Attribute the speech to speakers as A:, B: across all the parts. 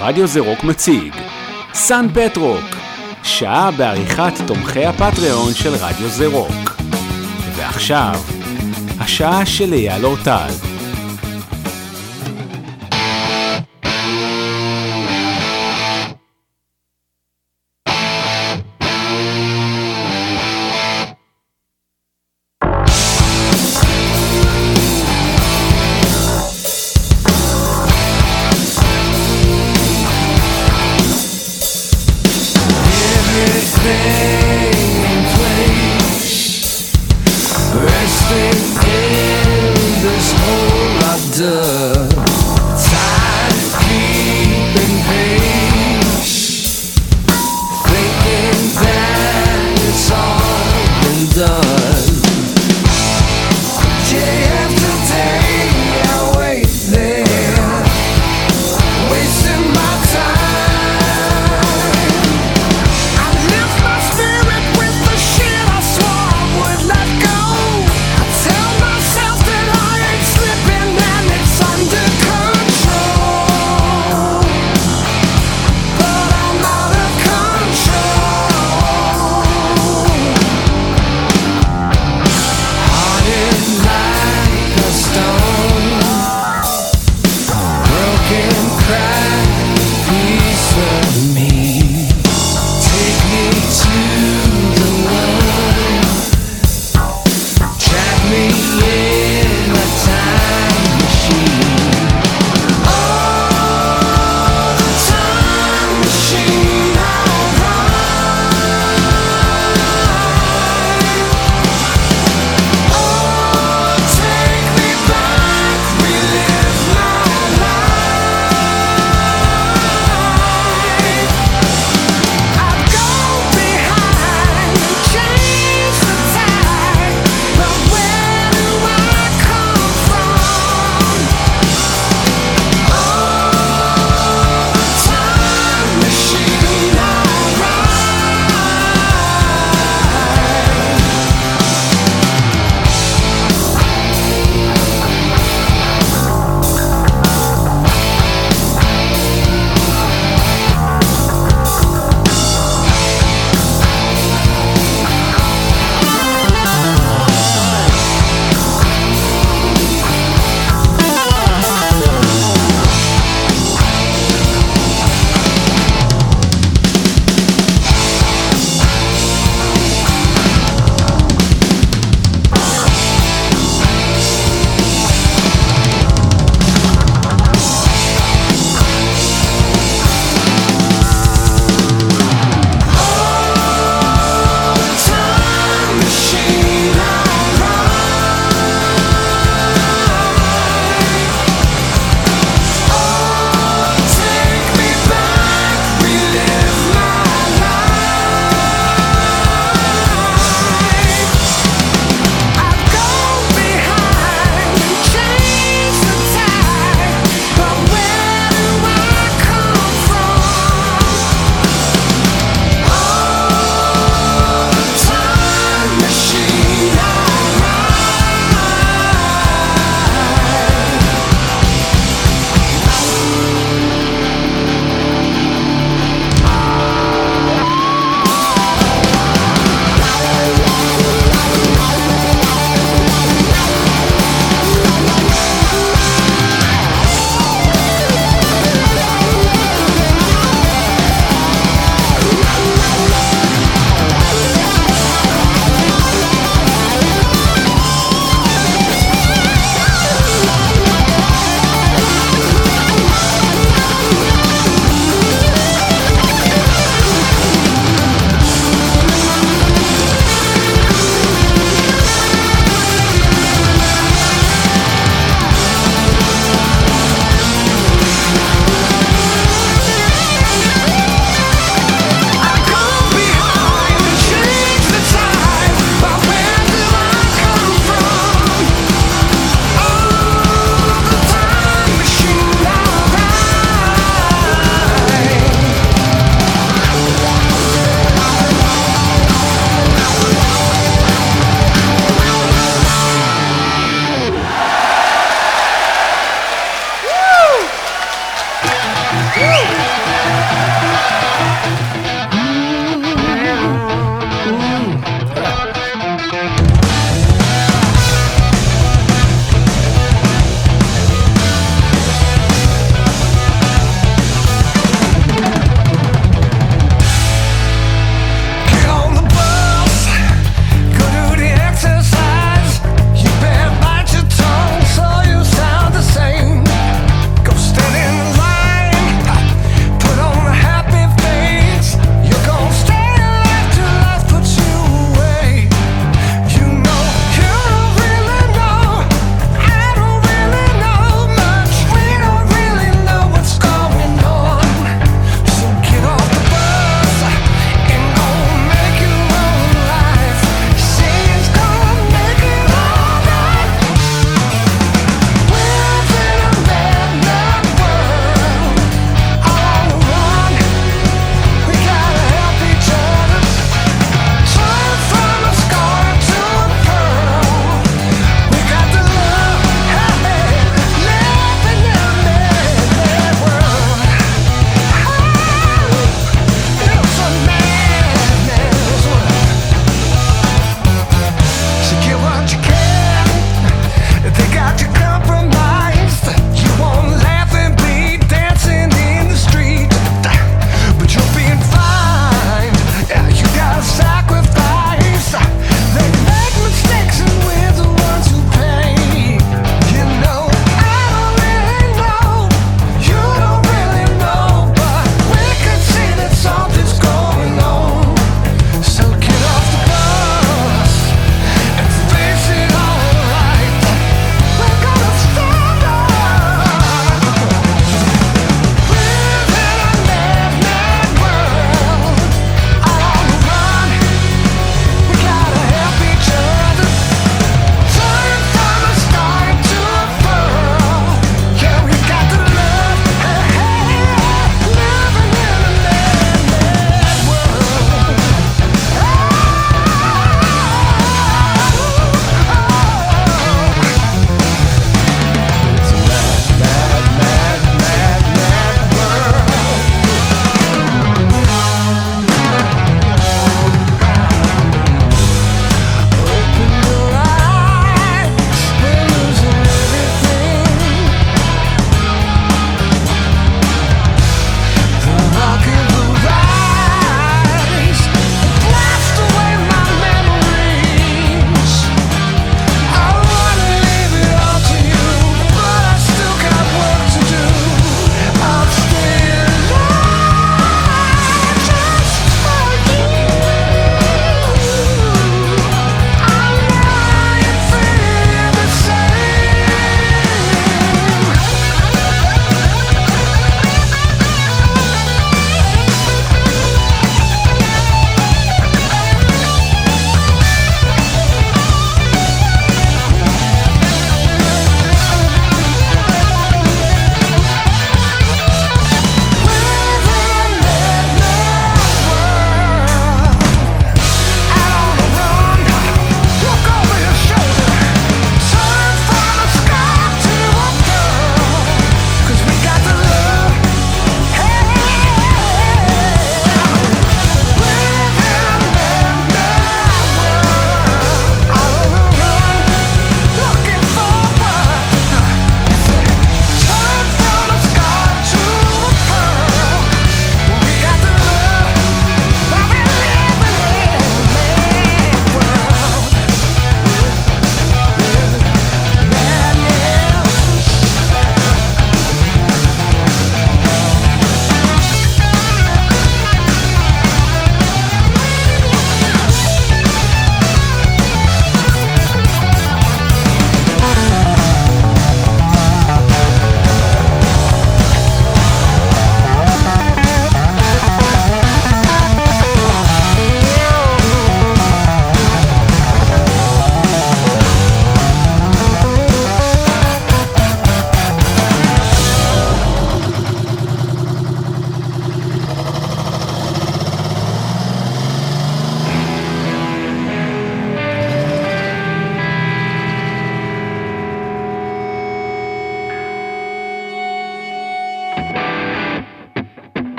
A: רדיו זה רוק מציג סן פטרוק, שעה בעריכת תומכי הפטריון של רדיו זה רוק. ועכשיו, השעה של אייל אורטל.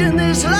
B: in this
C: life.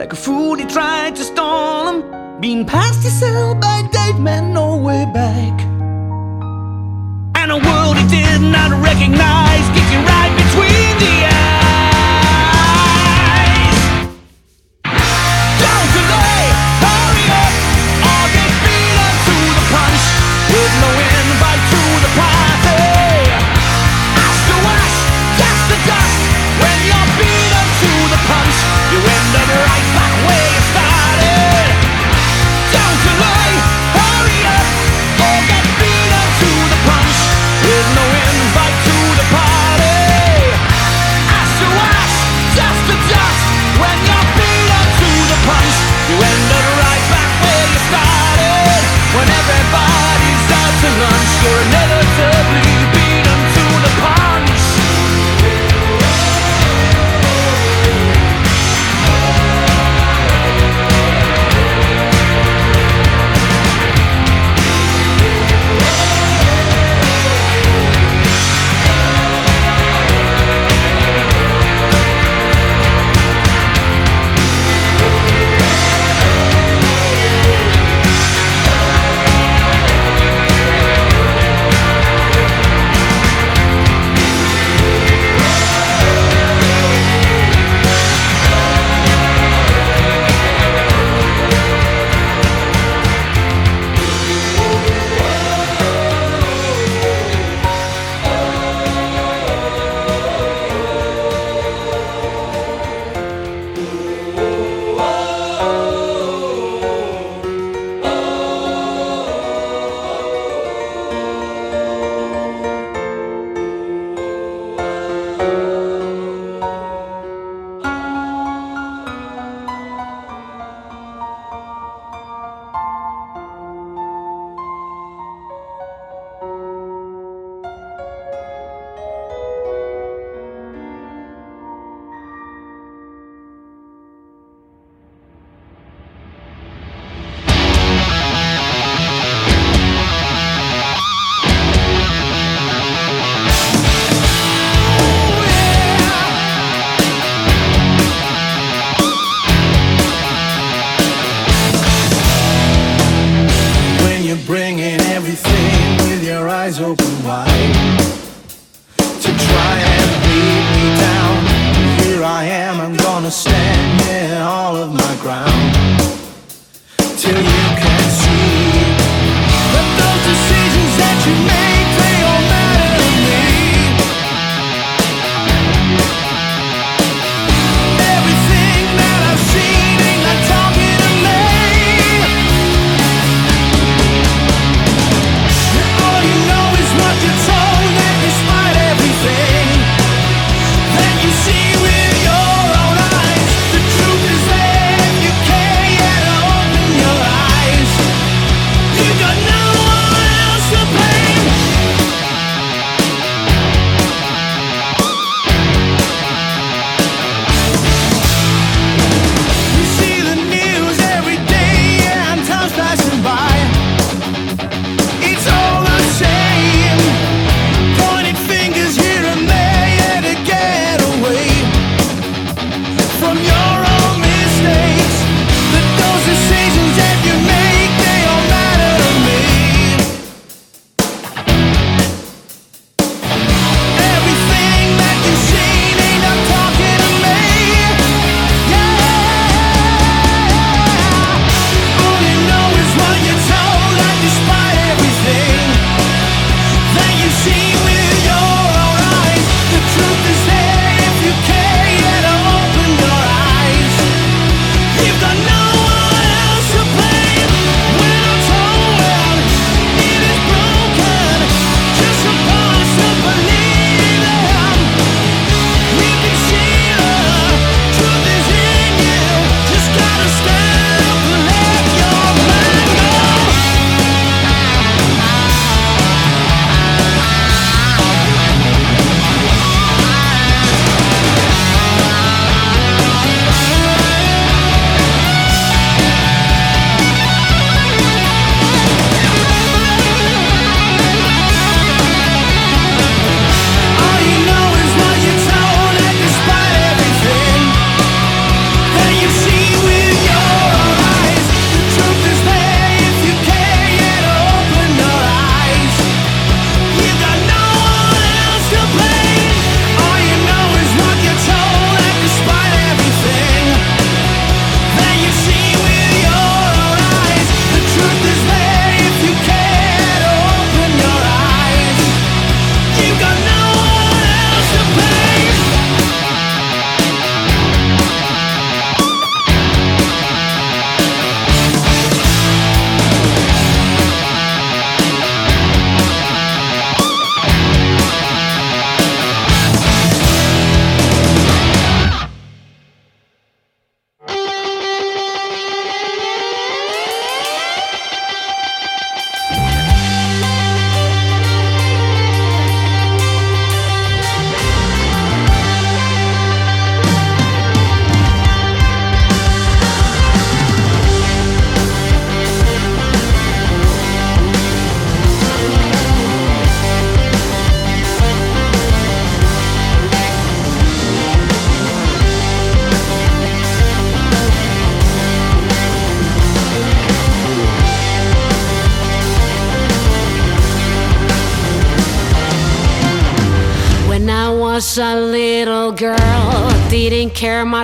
C: Like a
D: fool, he tried to stall him. Being passed his cell by dead men, no way back. And a world he did not recognize, kicking right between the eyes.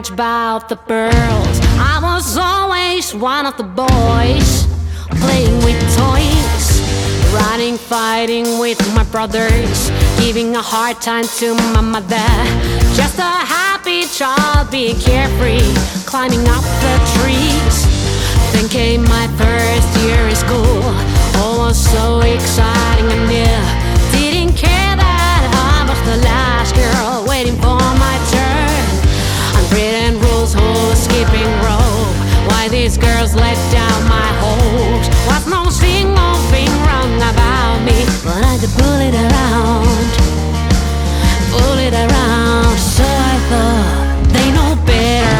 E: much about the pearls. I was always one of the boys, playing with toys, running, fighting with my brothers, giving a hard time to my mother. Just a happy child, be carefree, climbing up the trees. Then came my first year in school, all was so exciting and new. Didn't care that I was the last girl waiting for my. turn. Why these girls let down my hopes? Was no single thing wrong about me? But I could pull it around, pull it around. So I thought they know better.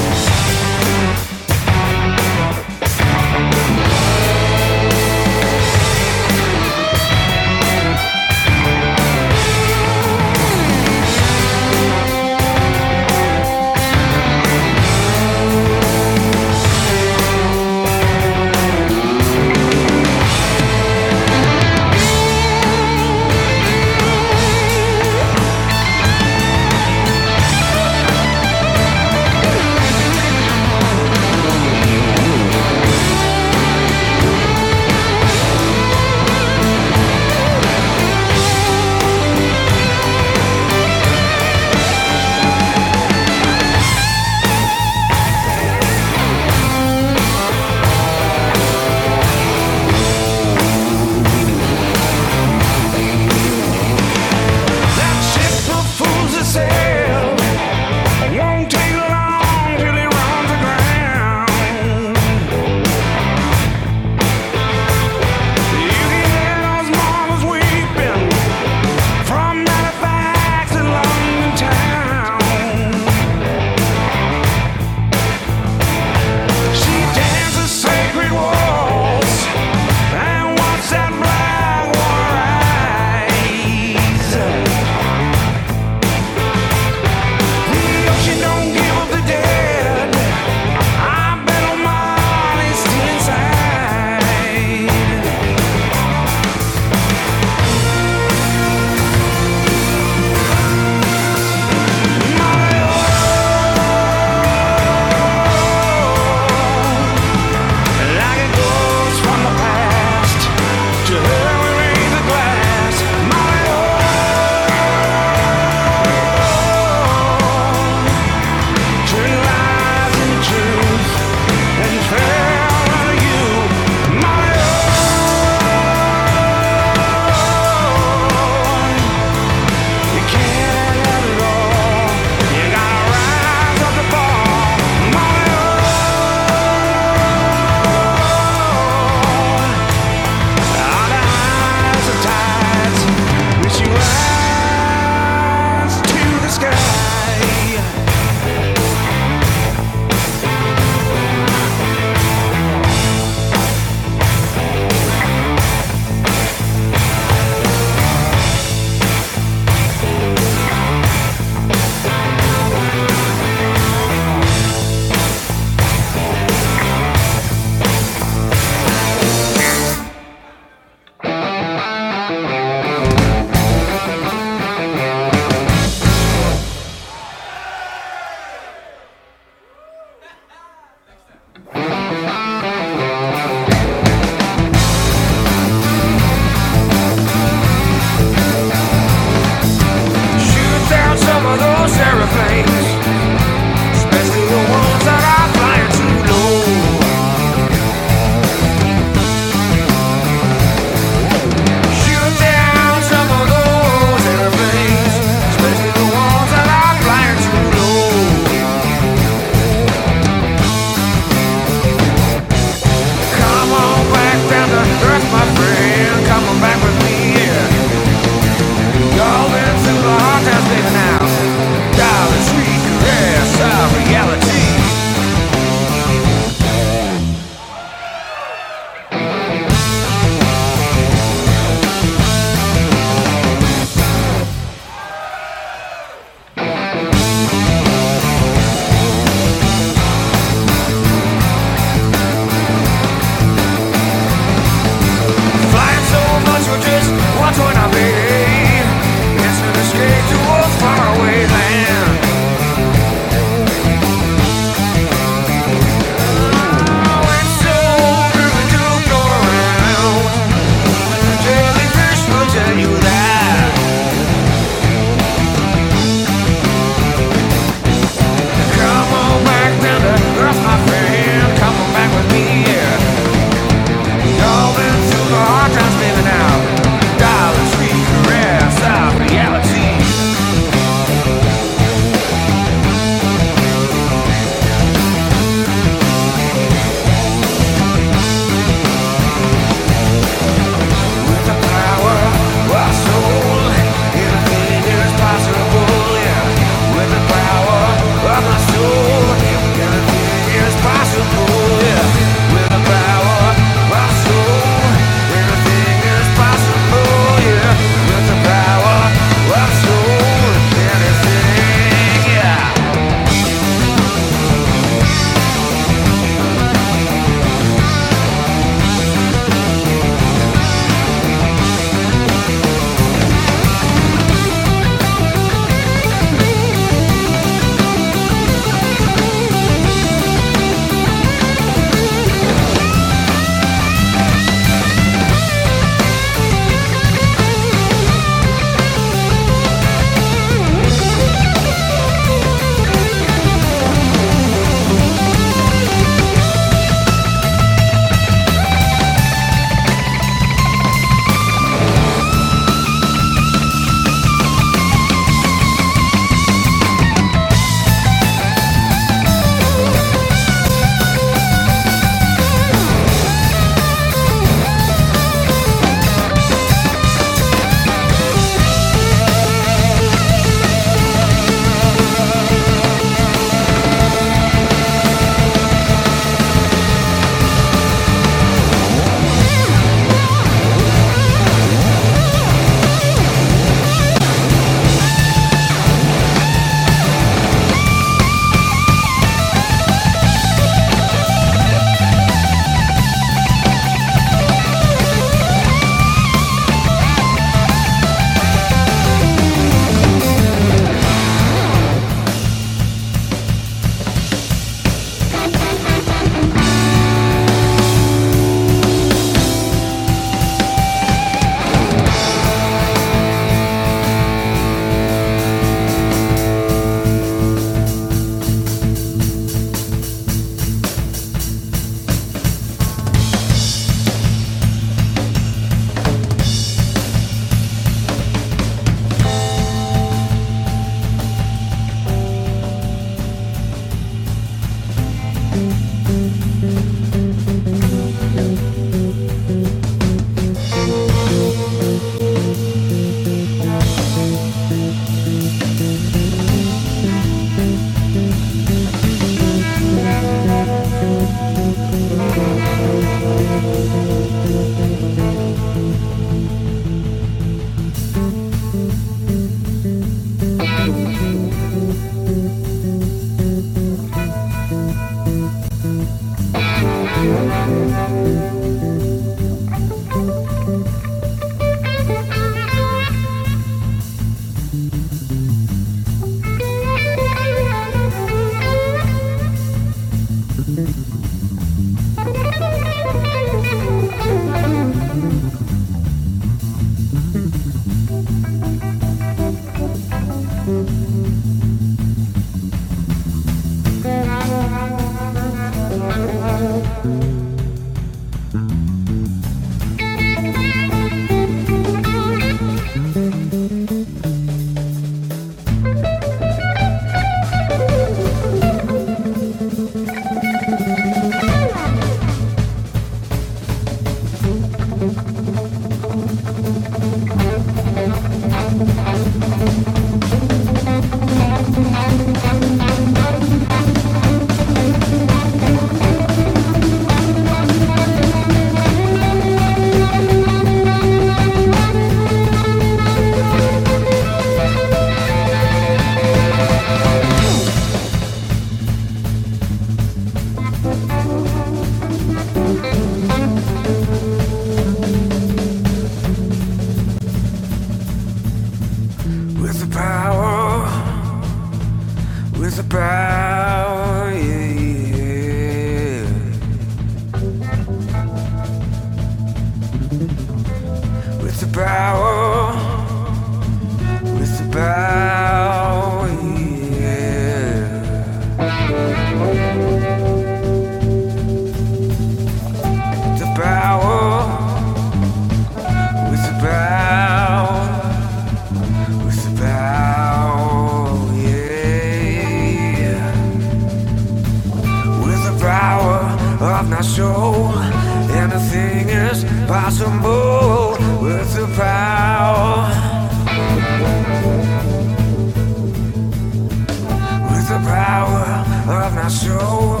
F: Soul,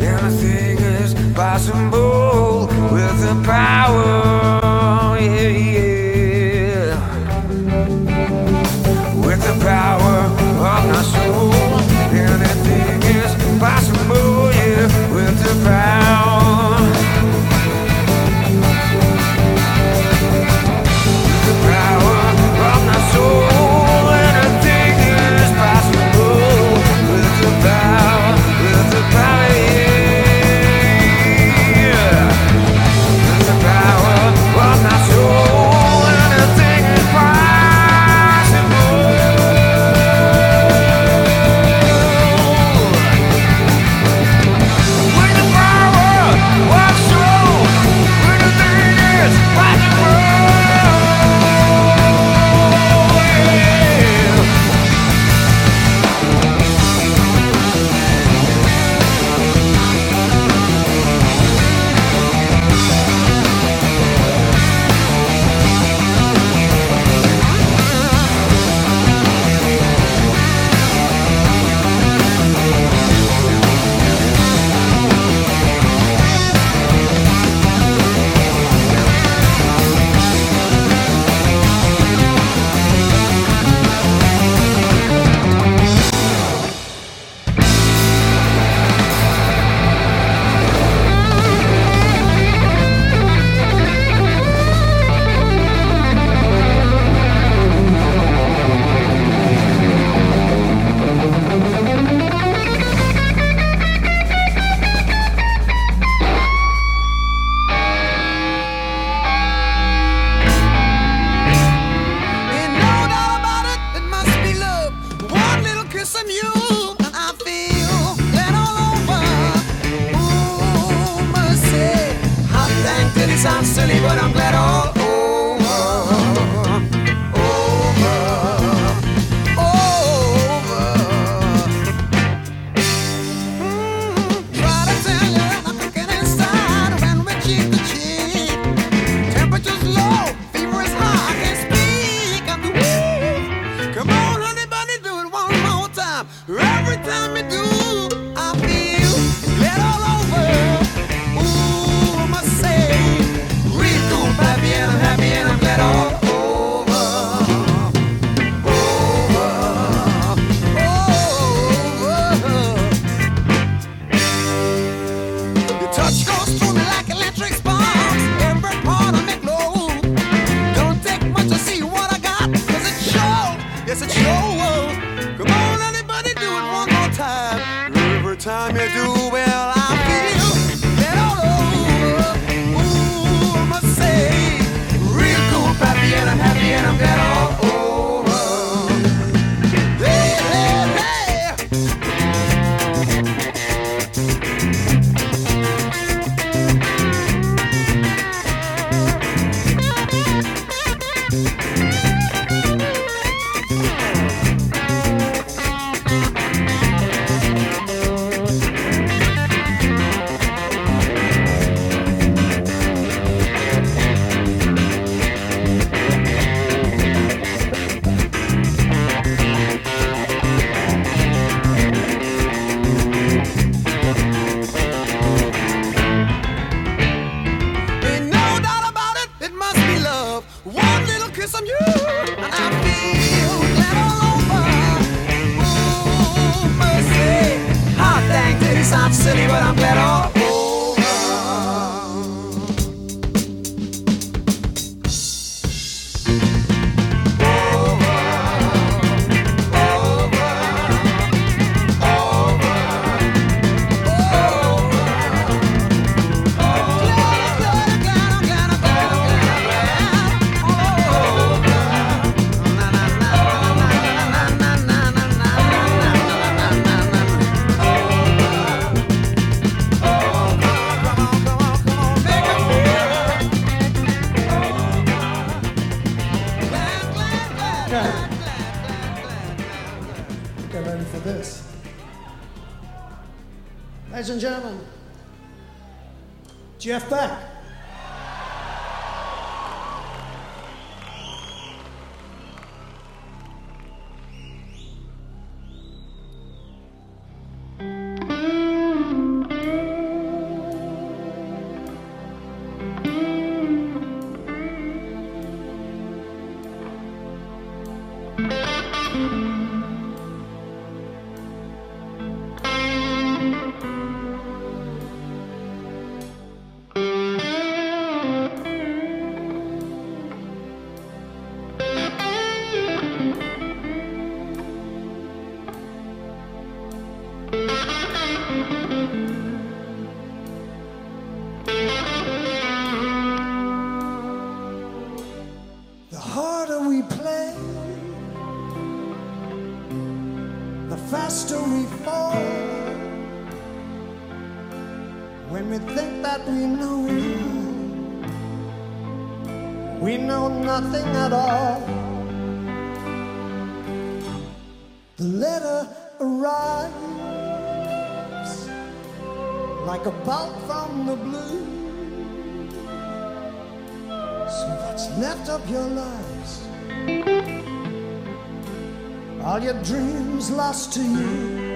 F: anything is possible. With the power, yeah.
C: history fall when we think that we know it we know nothing at all. The letter arrives like a bolt from the blue. So what's left of your lives? all your dreams lost to you.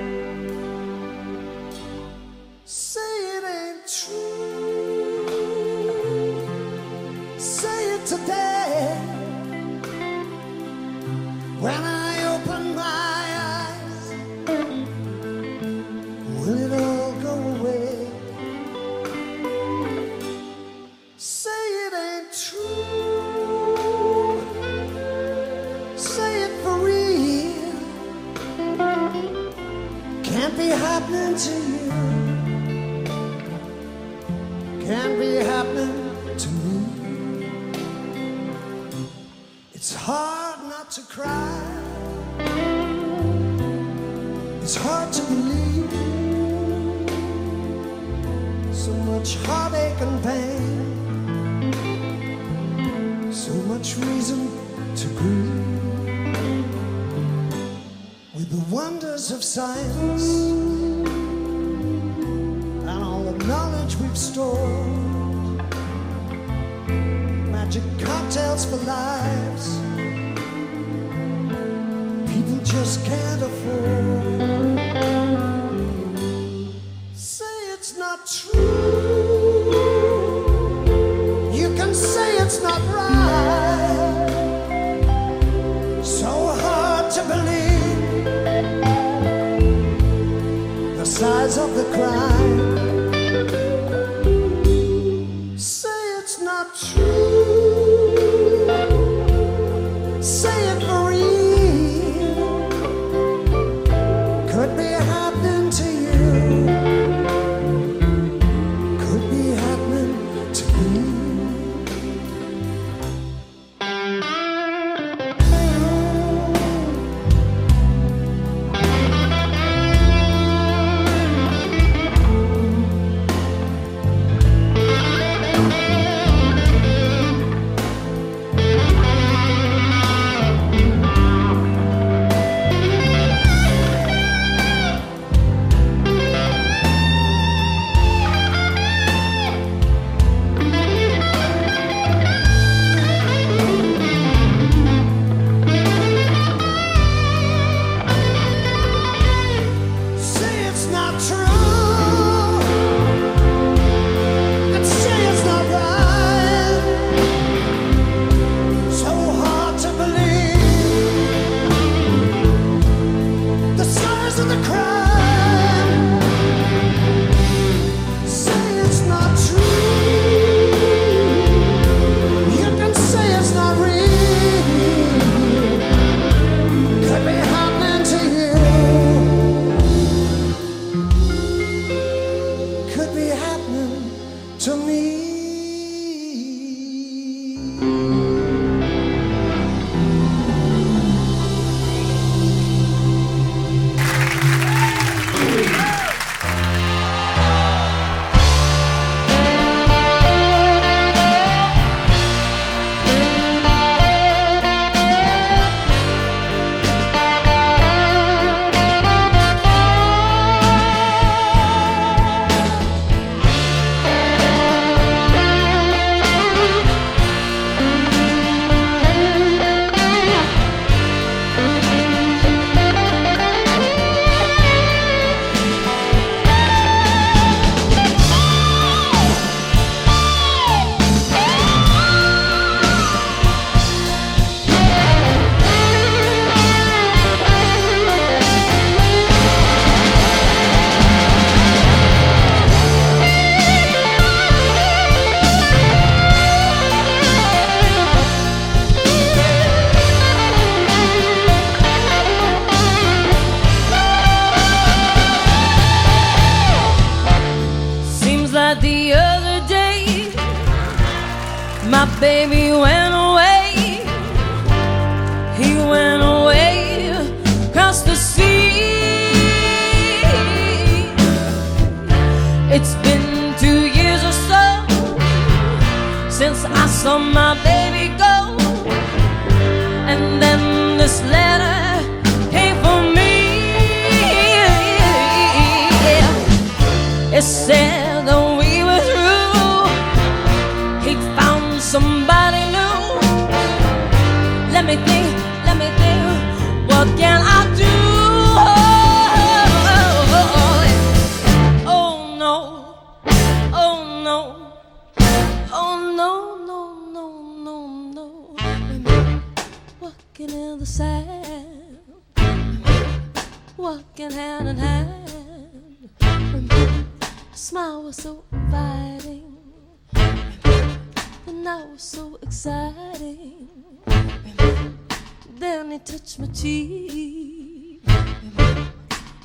C: touch my
G: cheek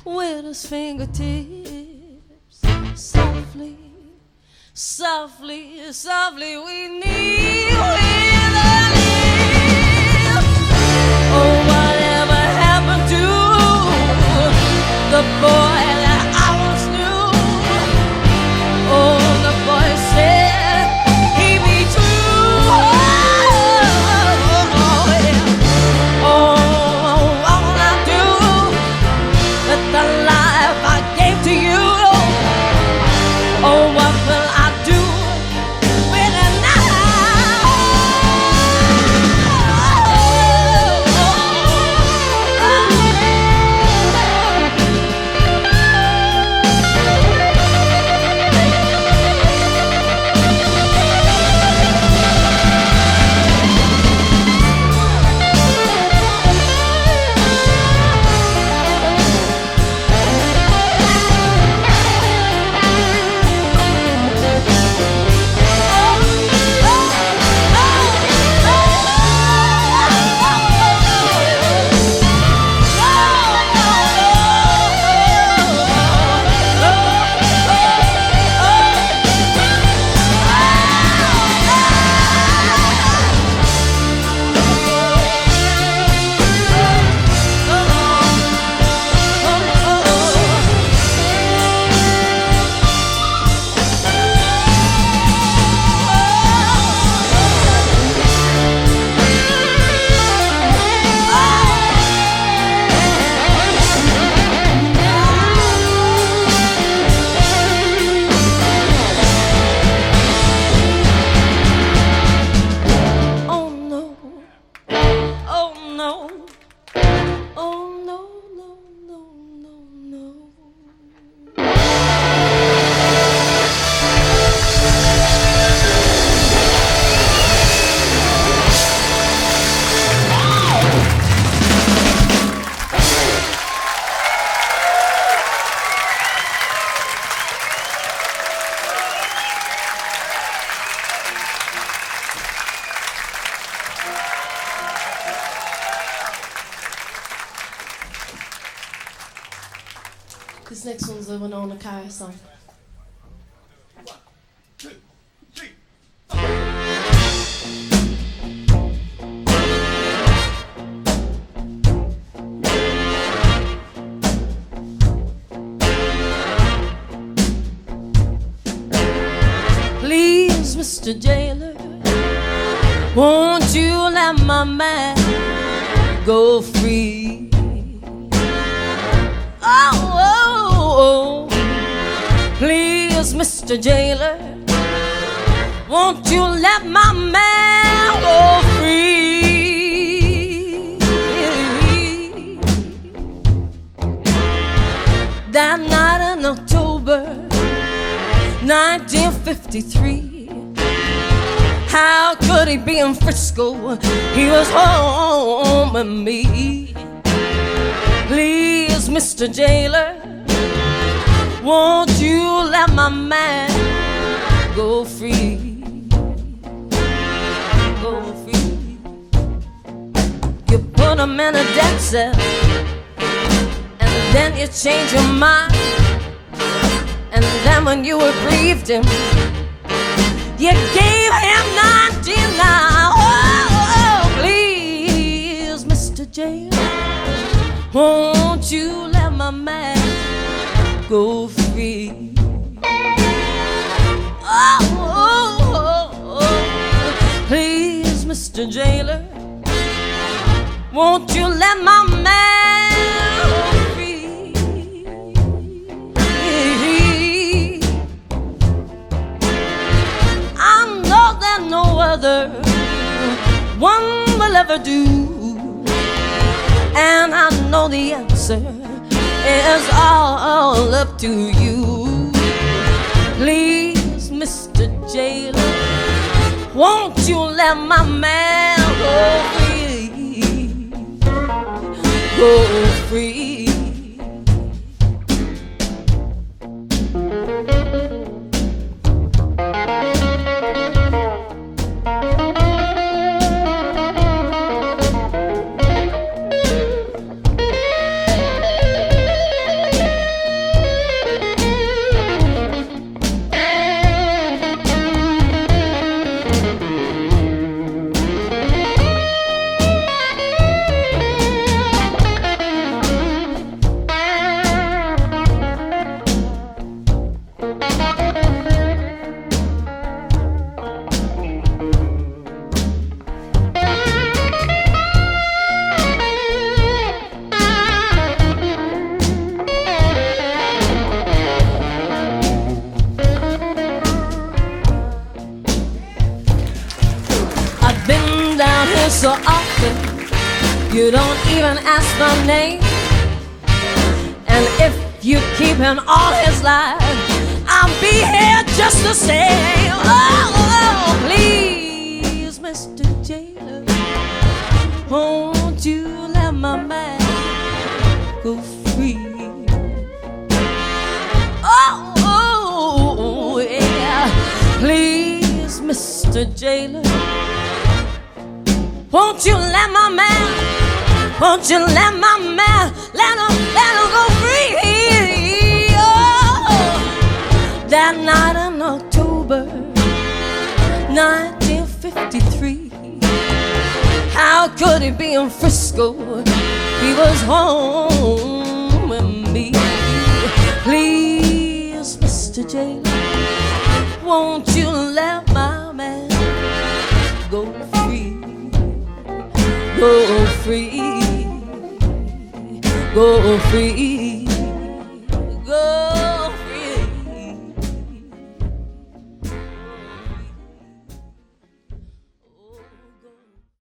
G: with his fingertips softly, softly, softly. We need. October 1953. How could he be in Frisco? He was home with me. Please, Mr. Jailer, won't you let my man go free? Go free. You put him in a death cell, and then you change your mind than when you aggrieved him. You gave him 99. Oh, oh, please, Mr. James, won't you let my man go free? Oh, oh, oh please, Mr. Jailer, won't you let my man? other one will ever do. And I know the answer is all up to you. Please, Mr. Jailer, won't you let my man go free? Go free.